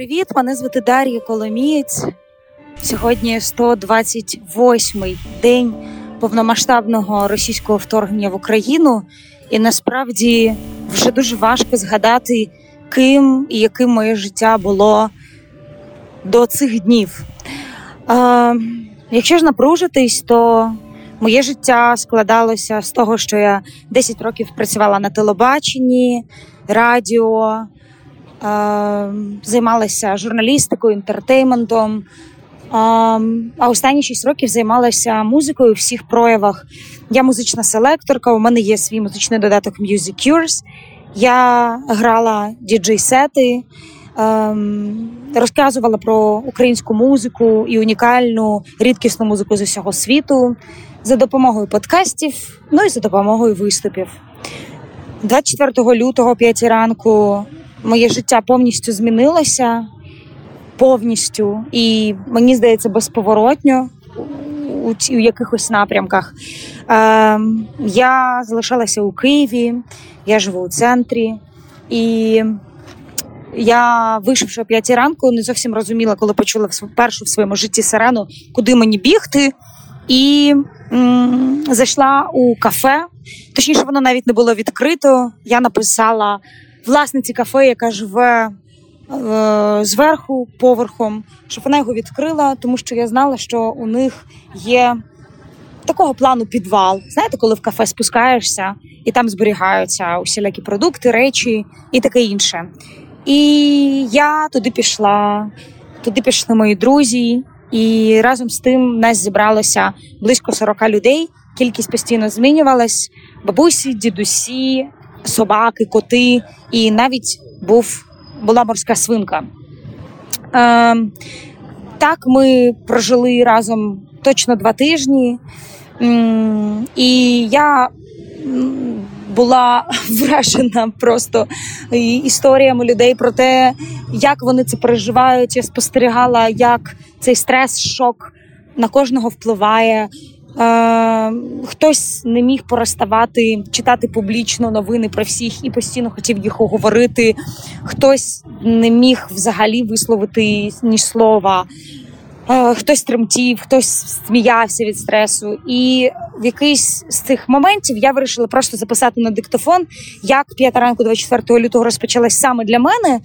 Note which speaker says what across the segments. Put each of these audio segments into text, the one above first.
Speaker 1: привіт! Мене звати Дар'я Коломієць. Сьогодні 128-й день повномасштабного російського вторгнення в Україну, і насправді вже дуже важко згадати, ким і яким моє життя було до цих днів. Е, Якщо ж напружитись, то моє життя складалося з того, що я 10 років працювала на телебаченні, радіо. Займалася журналістикою, інтертейментом, а останні 6 років займалася музикою у всіх проявах. Я музична селекторка, у мене є свій музичний додаток Music Cures. Я грала діджей-сети, розказувала про українську музику і унікальну рідкісну музику з усього світу за допомогою подкастів, ну і за допомогою виступів. 24 лютого, 5 ранку, моє життя повністю змінилося повністю, і мені здається, безповоротньо у, у якихось напрямках. Е, Я залишалася у Києві, я живу у центрі, і я вийшовши о п'ятій ранку, не зовсім розуміла, коли почула першу в своєму житті сирену, куди мені бігти. І м- зайшла у кафе. Точніше, воно навіть не було відкрито. Я написала власниці кафе, яка живе е, зверху поверхом, щоб вона його відкрила, тому що я знала, що у них є такого плану підвал. Знаєте, коли в кафе спускаєшся і там зберігаються усілякі продукти, речі і таке інше. І я туди пішла, туди пішли мої друзі, і разом з тим нас зібралося близько 40 людей. Кількість постійно змінювалась: бабусі, дідусі, собаки, коти, і навіть був була морська свинка. Е, Так, ми прожили разом точно два тижні, і я була вражена просто історіями людей про те, як вони це переживають. Я спостерігала, як цей стрес, шок на кожного впливає. Е, Хтось не міг переставати читати публічно новини про всіх і постійно хотів їх говорити. Хтось не міг взагалі висловити ні слова. Е, хтось тремтів, хтось сміявся від стресу. І в якийсь з цих моментів я вирішила просто записати на диктофон, як п'ята ранку 24 лютого розпочалась саме для мене.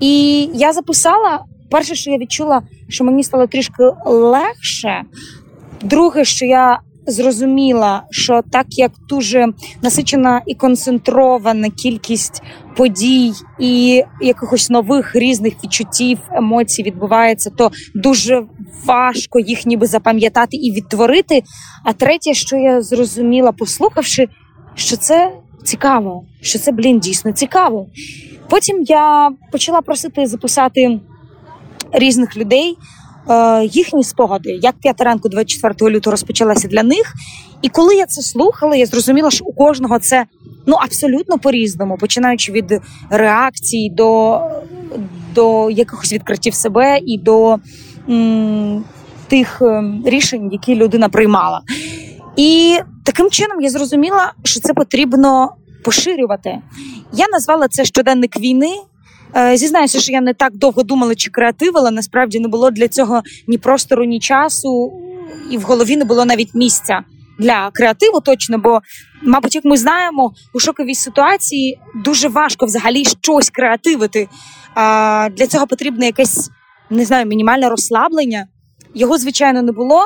Speaker 1: І я записала перше, що я відчула, що мені стало трішки легше. Друге, що я зрозуміла, що так як дуже насичена і концентрована кількість подій і якихось нових різних відчуттів, емоцій відбувається, то дуже важко їх ніби запам'ятати і відтворити. А третє, що я зрозуміла, послухавши, що це цікаво, що це блін дійсно цікаво. Потім я почала просити записати різних людей. Е, їхні спогади, як п'ята ранку 24 лютого розпочалася для них. І коли я це слухала, я зрозуміла, що у кожного це ну абсолютно по-різному, починаючи від реакцій до до якихось відкриттів себе і до м, тих ем, рішень, які людина приймала. І таким чином я зрозуміла, що це потрібно поширювати. Я назвала це щоденник війни. Е, зізнаюся, що я не так довго думала чи креативила. Насправді не було для цього ні простору, ні часу, і в голові не було навіть місця для креативу. Точно, бо, мабуть, як ми знаємо, у шоковій ситуації дуже важко взагалі щось креативити. Для цього потрібне якесь не знаю, мінімальне розслаблення. Його звичайно не було.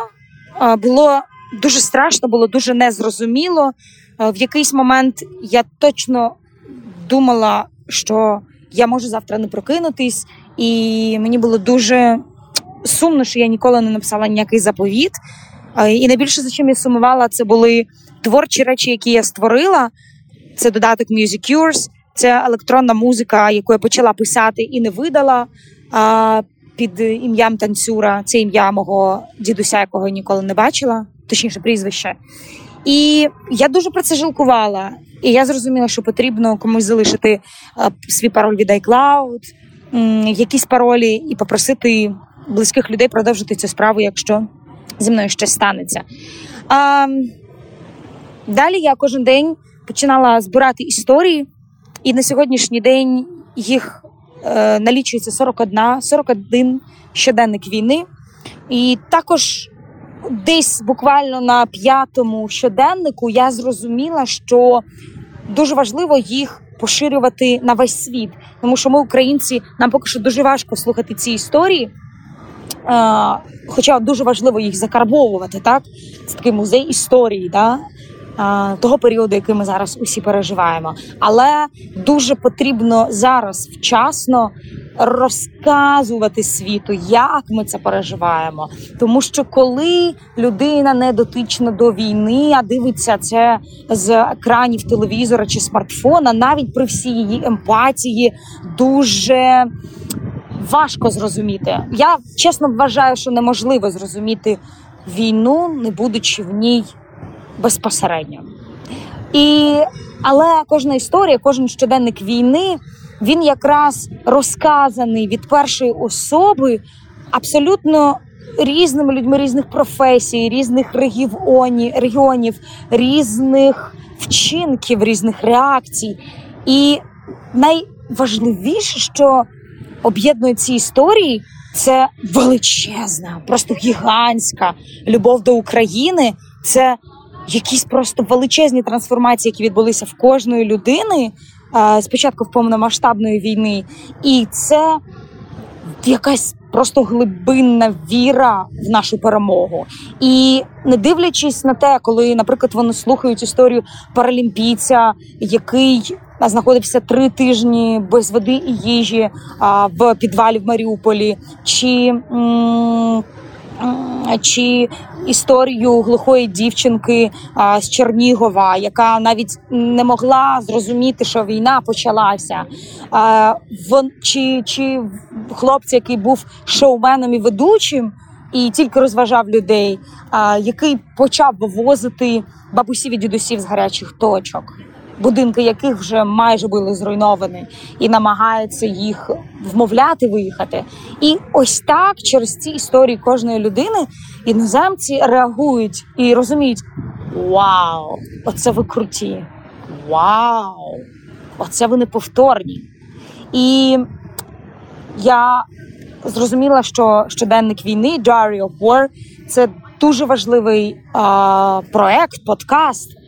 Speaker 1: Було дуже страшно, було дуже незрозуміло. В якийсь момент я точно думала, що я можу завтра не прокинутись, і мені було дуже сумно, що я ніколи не написала ніякий заповіт. І найбільше за чим я сумувала, це були творчі речі, які я створила. Це додаток Music Cures, це електронна музика, яку я почала писати і не видала а, під ім'ям танцюра. Це ім'я мого дідуся, якого я ніколи не бачила, точніше прізвище. І я дуже про це жалкувала. І я зрозуміла, що потрібно комусь залишити свій пароль від iCloud, якісь паролі, і попросити близьких людей продовжити цю справу, якщо зі мною щось станеться. А, Далі я кожен день починала збирати історії, і на сьогоднішній день їх е, налічується 41, 41 щоденник війни. І також десь буквально на п'ятому щоденнику я зрозуміла, що дуже важливо їх поширювати на весь світ, тому що ми, українці, нам поки що дуже важко слухати ці історії. Хоча дуже важливо їх закарбовувати, так це такий музей історії, да? Е, того періоду, який ми зараз усі переживаємо. Але дуже потрібно зараз вчасно розказувати світу, як ми це переживаємо. Тому що коли людина не дотична до війни, а дивиться це з екранів телевізора чи смартфона, навіть при всій її емпатії, дуже важко зрозуміти. Я чесно вважаю, що неможливо зрозуміти війну, не будучи в ній безпосередньо. І, Але кожна історія, кожен щоденник війни, він якраз розказаний від першої особи абсолютно різними людьми різних професій, різних регіонів, регіонів різних вчинків, різних реакцій. І найважливіше, що об'єднує ці історії, це величезна, просто гігантська любов до України. Це якісь просто величезні трансформації, які відбулися в кожної людини спочатку в повномасштабної війни, і це якась просто глибинна віра в нашу перемогу. І не дивлячись на те, коли, наприклад, вони слухають історію паралімпійця, який знаходився три тижні без води і їжі а, в підвалі в Маріуполі, чи м- чи історію глухої дівчинки а, з Чернігова, яка навіть не могла зрозуміти, що війна почалася, а, в, чи, чи хлопці, який був шоуменом і ведучим. І тільки розважав людей, який почав вивозити бабусів і дідусів з гарячих точок будинки яких вже майже були зруйновані, і намагається їх вмовляти виїхати. І ось так через ці історії кожної людини іноземці реагують і розуміють: Вау! Оце ви круті! Вау! Оце ви неповторні. І я зрозуміла, що щоденник війни Diary of War – це дуже важливий а, проект, подкаст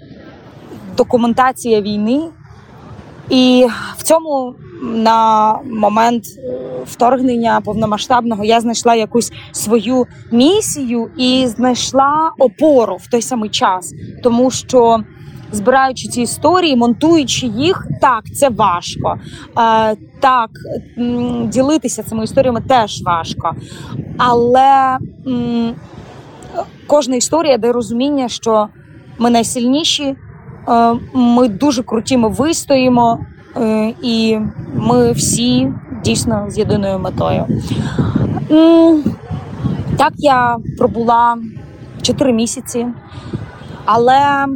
Speaker 1: документація війни, і в цьому на момент е, вторгнення повномасштабного я знайшла якусь свою місію і знайшла опору в той самий час, тому що. Збираючи ці історії, монтуючи їх, так це важко. Е, так, ділитися цими історіями теж важко. Але кожна історія дає розуміння, що ми найсильніші, ми дуже круті, ми вистоїмо, е, і ми всі дійсно з єдиною метою. Так я пробула 4 місяці, але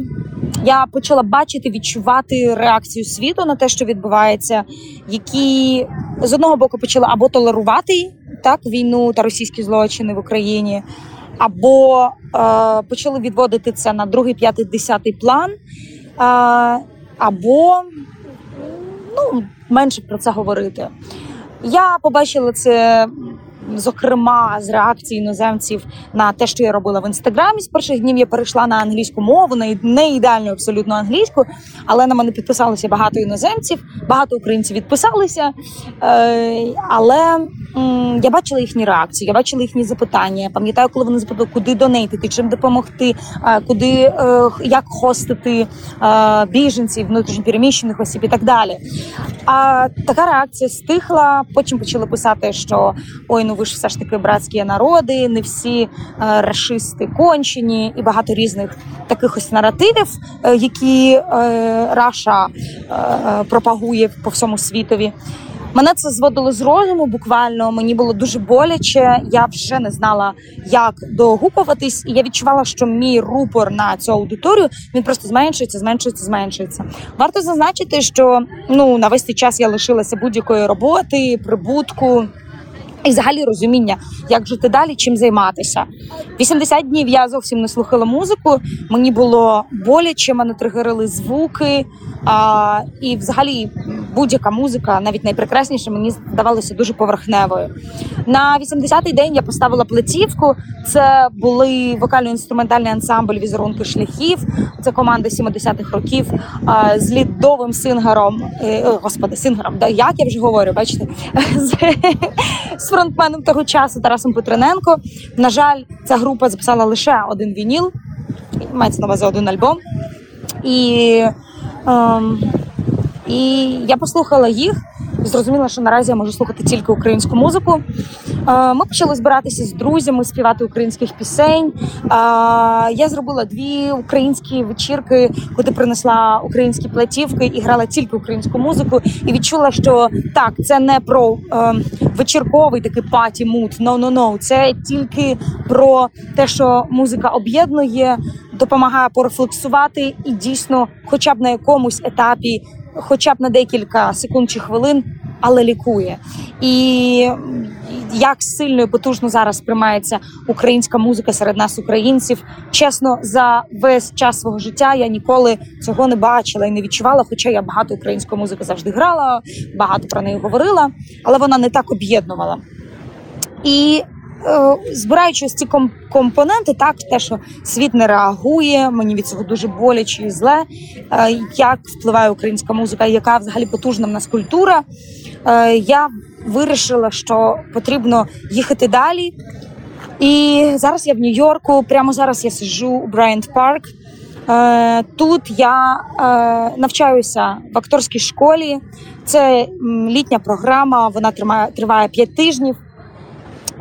Speaker 1: я почала бачити, відчувати реакцію світу на те, що відбувається, які з одного боку почали або толерувати так війну та російські злочини в Україні, або е, почали відводити це на другий, п'ятий, десятий план або ну, менше про це говорити. Я побачила це. Зокрема, з реакції іноземців на те, що я робила в інстаграмі з перших днів, я перейшла на англійську мову, на не ідеальну абсолютно англійську, але на мене підписалися багато іноземців, багато українців відписалися. Е, але я бачила їхні реакції, я бачила їхні запитання. Я Пам'ятаю, коли вони запитали, куди донейтити, чим допомогти, куди е, як хостити е, біженців, внутрішньопереміщених осіб і так далі. А така реакція стихла. Потім почали писати, що ой, ну ви ж все ж таки братські народи, не всі е, расисти кончені, і багато різних таких ось наративів, які Раша пропагує по всьому світові. Мене це зводило з розуму. Буквально мені було дуже боляче. Я вже не знала, як догукуватись, і я відчувала, що мій рупор на цю аудиторію він просто зменшується, зменшується, зменшується. Варто зазначити, що ну на весь цей час я лишилася будь-якої роботи, прибутку. І взагалі розуміння, як жити далі, чим займатися. 80 днів я зовсім не слухала музику. Мені було боляче, мене тригерили звуки. А, І взагалі будь-яка музика, навіть найпрекрасніша, мені здавалося дуже поверхневою. На 80-й день я поставила платівку. Це були вокально-інструментальний ансамбль візерунки шляхів. Це команда 70-х років з лідовим сингером. Е, господи, сингером, да як я вже говорю, бачите, з, з фронтменом того часу Тарасом Петрененко. На жаль, ця група записала лише один вініл, мається на увазі один альбом. І ем, і я послухала їх. Зрозуміла, що наразі я можу слухати тільки українську музику. Ми почали збиратися з друзями, співати українських пісень. Я зробила дві українські вечірки, куди принесла українські платівки і грала тільки українську музику. І відчула, що так, це не про е, вечірковий такий паті мут. No. Це тільки про те, що музика об'єднує, допомагає порефлексувати і дійсно, хоча б на якомусь етапі хоча б на декілька секунд чи хвилин, але лікує. І як сильно і потужно зараз приймається українська музика серед нас, українців, чесно, за весь час свого життя я ніколи цього не бачила і не відчувала. Хоча я багато української музики завжди грала, багато про неї говорила, але вона не так об'єднувала. І Е, збираючи ці компоненти, так те, що світ не реагує, мені від цього дуже боляче і зле. Е, як впливає українська музика, яка взагалі потужна в нас культура. Е, я вирішила, що потрібно їхати далі. І зараз я в Нью-Йорку. Прямо зараз я сиджу у Брайант Парк. Тут я навчаюся в акторській школі. Це літня програма. Вона триває 5 тижнів.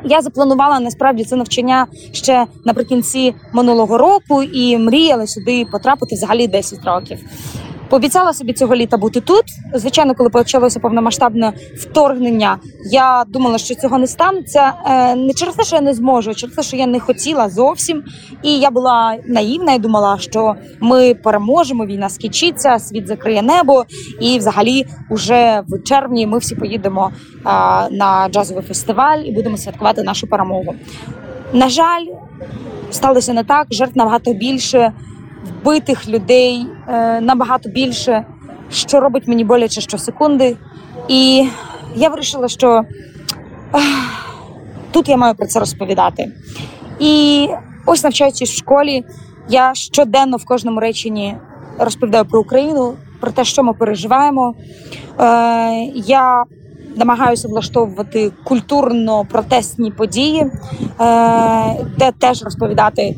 Speaker 1: Я запланувала насправді це навчання ще наприкінці минулого року і мріяла сюди потрапити взагалі 10 років. Пообіцяла собі цього літа бути тут. Звичайно, коли почалося повномасштабне вторгнення, я думала, що цього не станеться. Е, не через те, що я не зможу, а через те, що я не хотіла зовсім. І я була наївна і думала, що ми переможемо. Війна скінчиться, світ закриє небо. І, взагалі, уже в червні ми всі поїдемо на джазовий фестиваль і будемо святкувати нашу перемогу. На жаль, сталося не так. Жертв набагато більше вбитих людей е, набагато більше, що робить мені боляче щосекунди. І я вирішила, що тут я маю про це розповідати. І ось навчаючись в школі, я щоденно в кожному реченні розповідаю про Україну, про те, що ми переживаємо. Е, Я намагаюся влаштовувати культурно-протестні події, е, де теж розповідати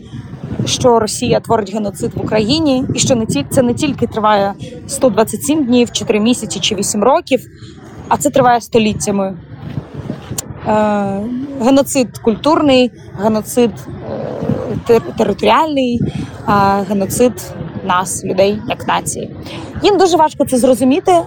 Speaker 1: що Росія творить геноцид в Україні, і що не ті це не тільки триває 127 днів, 4 місяці чи 8 років, а це триває століттями. Е, Геноцид культурний, геноцид е, територіальний, е, геноцид нас, людей як нації. Їм дуже важко це зрозуміти. Е,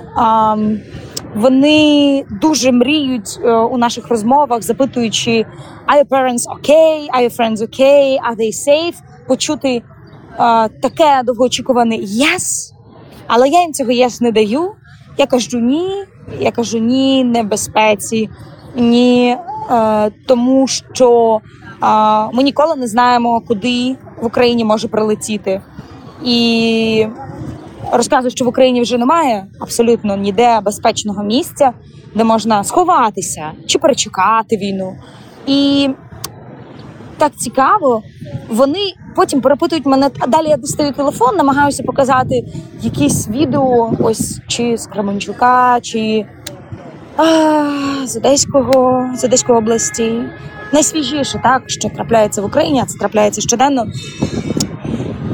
Speaker 1: вони дуже мріють е, у наших розмовах, запитуючи are your parents okay? Are your friends okay? Are they safe? почути а, таке довгоочікуване «yes», але я їм цього «yes» не даю. Я кажу ні, я кажу ні небезпеці, ні, е, тому що е, ми ніколи не знаємо, куди в Україні може прилетіти. І розказую, що в Україні вже немає абсолютно ніде безпечного місця, де можна сховатися чи перечекати війну. І так цікаво, вони потім перепитують мене, а далі я достаю телефон, намагаюся показати якісь відео, ось чи з Кременчука, чи а, з Одеського, з Одеської області. Найсвіжіше, так, що трапляється в Україні, а це трапляється щоденно.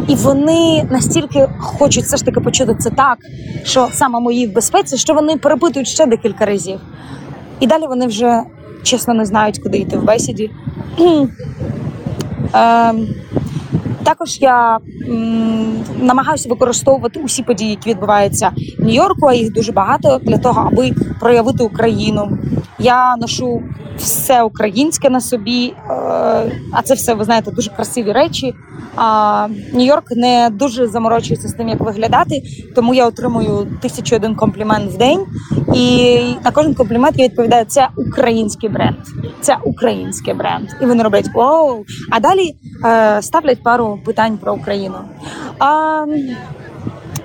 Speaker 1: І вони настільки хочуть все ж таки почути це так, що саме мої в безпеці, що вони перепитують ще декілька разів. І далі вони вже чесно не знають, куди йти в бесіді. Ем, також я м, намагаюся використовувати усі події, які відбуваються в Нью-Йорку, а їх дуже багато для того, аби проявити Україну. Я ношу все українське на собі, е, а це все ви знаєте дуже красиві речі. А Нью-Йорк не дуже заморочується з тим, як виглядати, тому я отримую тисячу один комплімент в день. І на кожен комплімент я відповідаю: це український бренд, це український бренд. І вони роблять оу. А далі е, ставлять пару питань про Україну. А,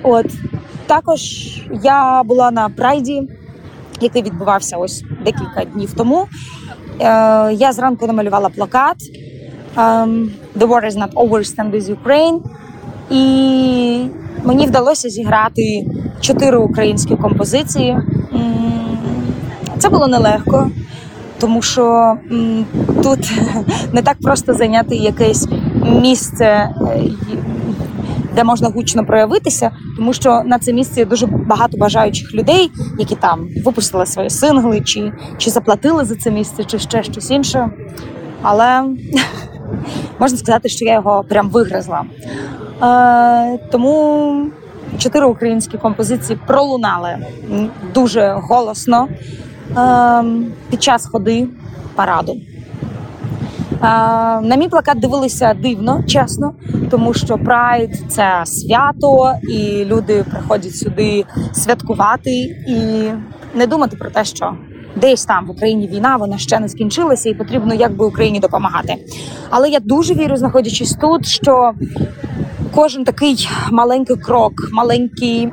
Speaker 1: От Також я була на прайді, який відбувався ось декілька днів тому. Е, Я зранку намалювала плакат ем, The war is not over, stand with Ukraine. І мені вдалося зіграти чотири українські композиції. Це було нелегко, тому що тут не так просто зайняти якесь місце, е, де можна гучно проявитися, тому що на це місце дуже багато бажаючих людей, які там випустили свої сингли, чи, чи заплатили за це місце, чи ще щось інше. Але можна сказати, що я його прям вигризла. Е, тому чотири українські композиції пролунали дуже голосно е, під час ходи параду. На мій плакат дивилися дивно, чесно, тому що Прайд це свято, і люди приходять сюди святкувати і не думати про те, що десь там в Україні війна, вона ще не скінчилася, і потрібно якби Україні допомагати. Але я дуже вірю, знаходячись тут, що кожен такий маленький крок, маленький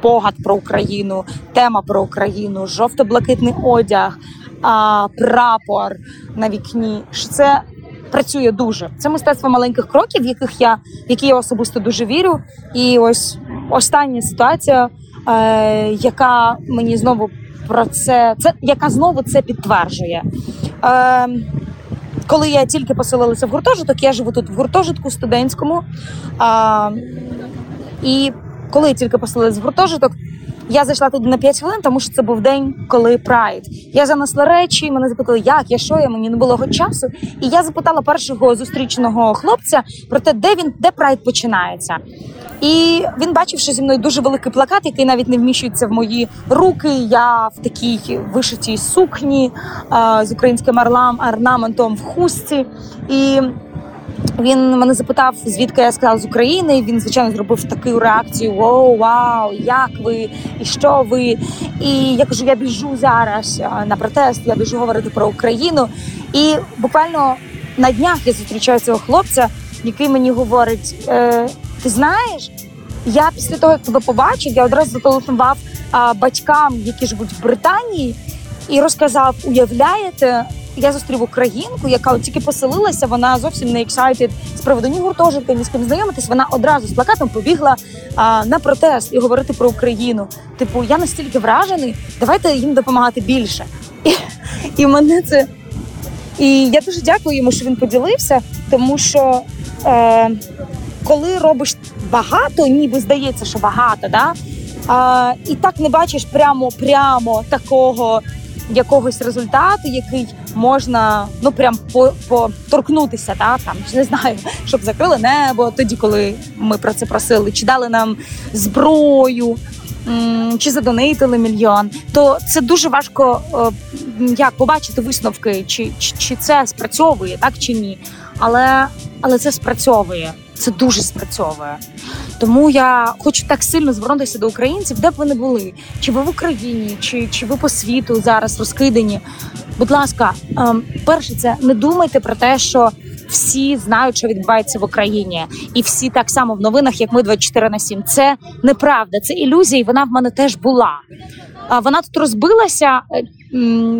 Speaker 1: спогад про Україну, тема про Україну, жовто-блакитний одяг, а, прапор на вікні. що Це працює дуже. Це мистецтво маленьких кроків, яких я, які я особисто дуже вірю. І ось остання ситуація, е, яка мені знову про це, це яка знову це підтверджує. Е, коли я тільки поселилася в гуртожиток, я живу тут в гуртожитку студентському. А, і коли я тільки поселилася в гуртожиток, я зайшла туди на 5 хвилин, тому що це був день, коли прайд. Я занесла речі, мене запитали, як я що я, мені не було часу. І я запитала першого зустріченого хлопця про те, де він, де прайд починається. І він бачив, що зі мною дуже великий плакат, який навіть не вміщується в мої руки. Я в такій вишитій сукні з українським орнаментом в хустці. І він мене запитав, звідки я сказала з України. Він звичайно зробив таку реакцію: Воу, вау, як ви і що ви? І я кажу, я біжу зараз на протест, я біжу говорити про Україну. І буквально на днях я зустрічаю цього хлопця, який мені говорить: е, ти знаєш, я після того, як тебе побачив, я одразу зателефонував батькам, які живуть в Британії, і розказав: уявляєте, я зустрів українку, яка тільки поселилася. Вона зовсім не excited з приводу ні гуртожитка, ні з ким знайомитись. Вона одразу з плакатом побігла а, на протест і говорити про Україну. Типу, я настільки вражений, давайте їм допомагати більше. І, і мене це. І я дуже дякую йому, що він поділився, тому що е, коли робиш багато, ніби здається, що багато, да? а, і так не бачиш прямо прямо такого якогось результату, який можна ну прям по, поторкнутися, да? там не знаю, щоб закрили небо тоді, коли ми про це просили, чи дали нам зброю. Чи задонейтили мільйон, то це дуже важко е, як побачити висновки, чи, чи, чи це спрацьовує, так чи ні. Але, але це спрацьовує, це дуже спрацьовує. Тому я хочу так сильно звернутися до українців, де б ви не були, чи ви в Україні, чи, чи ви по світу зараз розкидані. Будь ласка, ем, перше, це не думайте про те, що всі знають, що відбувається в Україні, і всі так само в новинах, як ми 24 на 7. Це неправда, це ілюзія, і вона в мене теж була. Вона тут розбилася. е,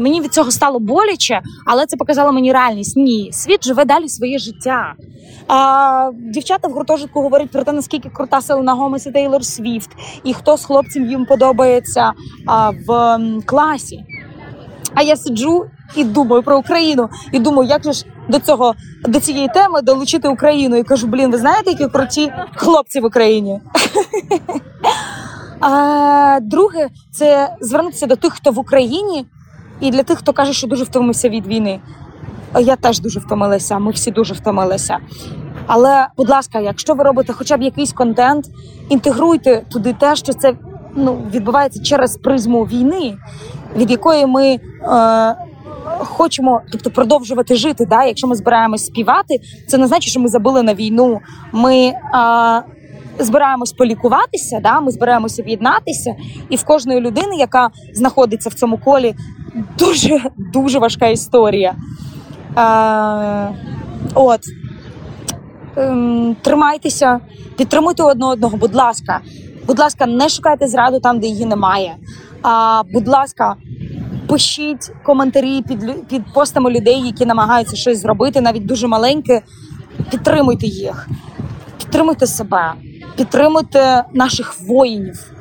Speaker 1: Мені від цього стало боляче, але це показало мені реальність. Ні, світ живе далі своє життя. А, дівчата в гуртожитку говорять про те, наскільки крута Селена Гомес і Тейлор Свіфт, і хто з хлопців їм подобається а, в класі. А я сиджу і думаю про Україну, і думаю, як же ж до цього до цієї теми долучити Україну. І кажу, блін, ви знаєте, які круті хлопці в Україні? А, друге, це звернутися до тих, хто в Україні, і для тих, хто каже, що дуже втомився від війни. Я теж дуже втомилася, ми всі дуже втомилися. Але, будь ласка, якщо ви робите хоча б якийсь контент, інтегруйте туди те, що це ну, відбувається через призму війни, від якої ми е, хочемо тобто, продовжувати жити. Да? Якщо ми збираємось співати, це не значить, що ми забили на війну. Ми е, збираємось полікуватися, да? ми збираємося об'єднатися, і в кожної людини, яка знаходиться в цьому колі, дуже дуже важка історія. Е, от. Ем, тримайтеся, підтримуйте одне одного, будь ласка. Будь ласка, не шукайте зраду там, де її немає. А, будь ласка, пишіть коментарі під, під постами людей, які намагаються щось зробити, навіть дуже маленьке. Підтримуйте їх, підтримуйте себе, підтримуйте наших воїнів.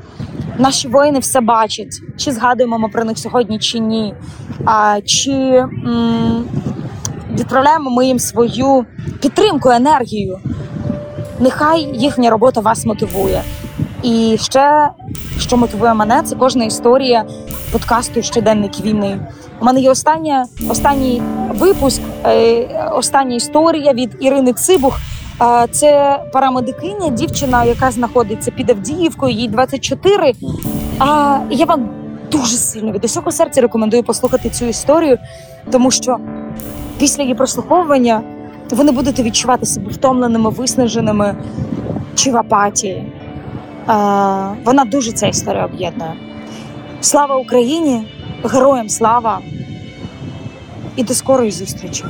Speaker 1: Наші воїни все бачать, чи згадуємо ми про них сьогодні, чи ні. А, чи м, відправляємо ми їм свою підтримку, енергію. Нехай їхня робота вас мотивує. І ще, що мотивує мене, це кожна історія подкасту Щоденник війни. У мене є остання, останній випуск, е, остання історія від Ірини Цибух. Е, Це парамедикиня, дівчина, яка знаходиться під Авдіївкою, їй 24. А я вам дуже сильно від усього серця рекомендую послухати цю історію, тому що після її прослуховування ви не будете відчувати себе втомленими, виснаженими чи в апатії. Вона дуже ця історія об'єднує. Слава Україні! Героям слава! І до скорої зустрічі!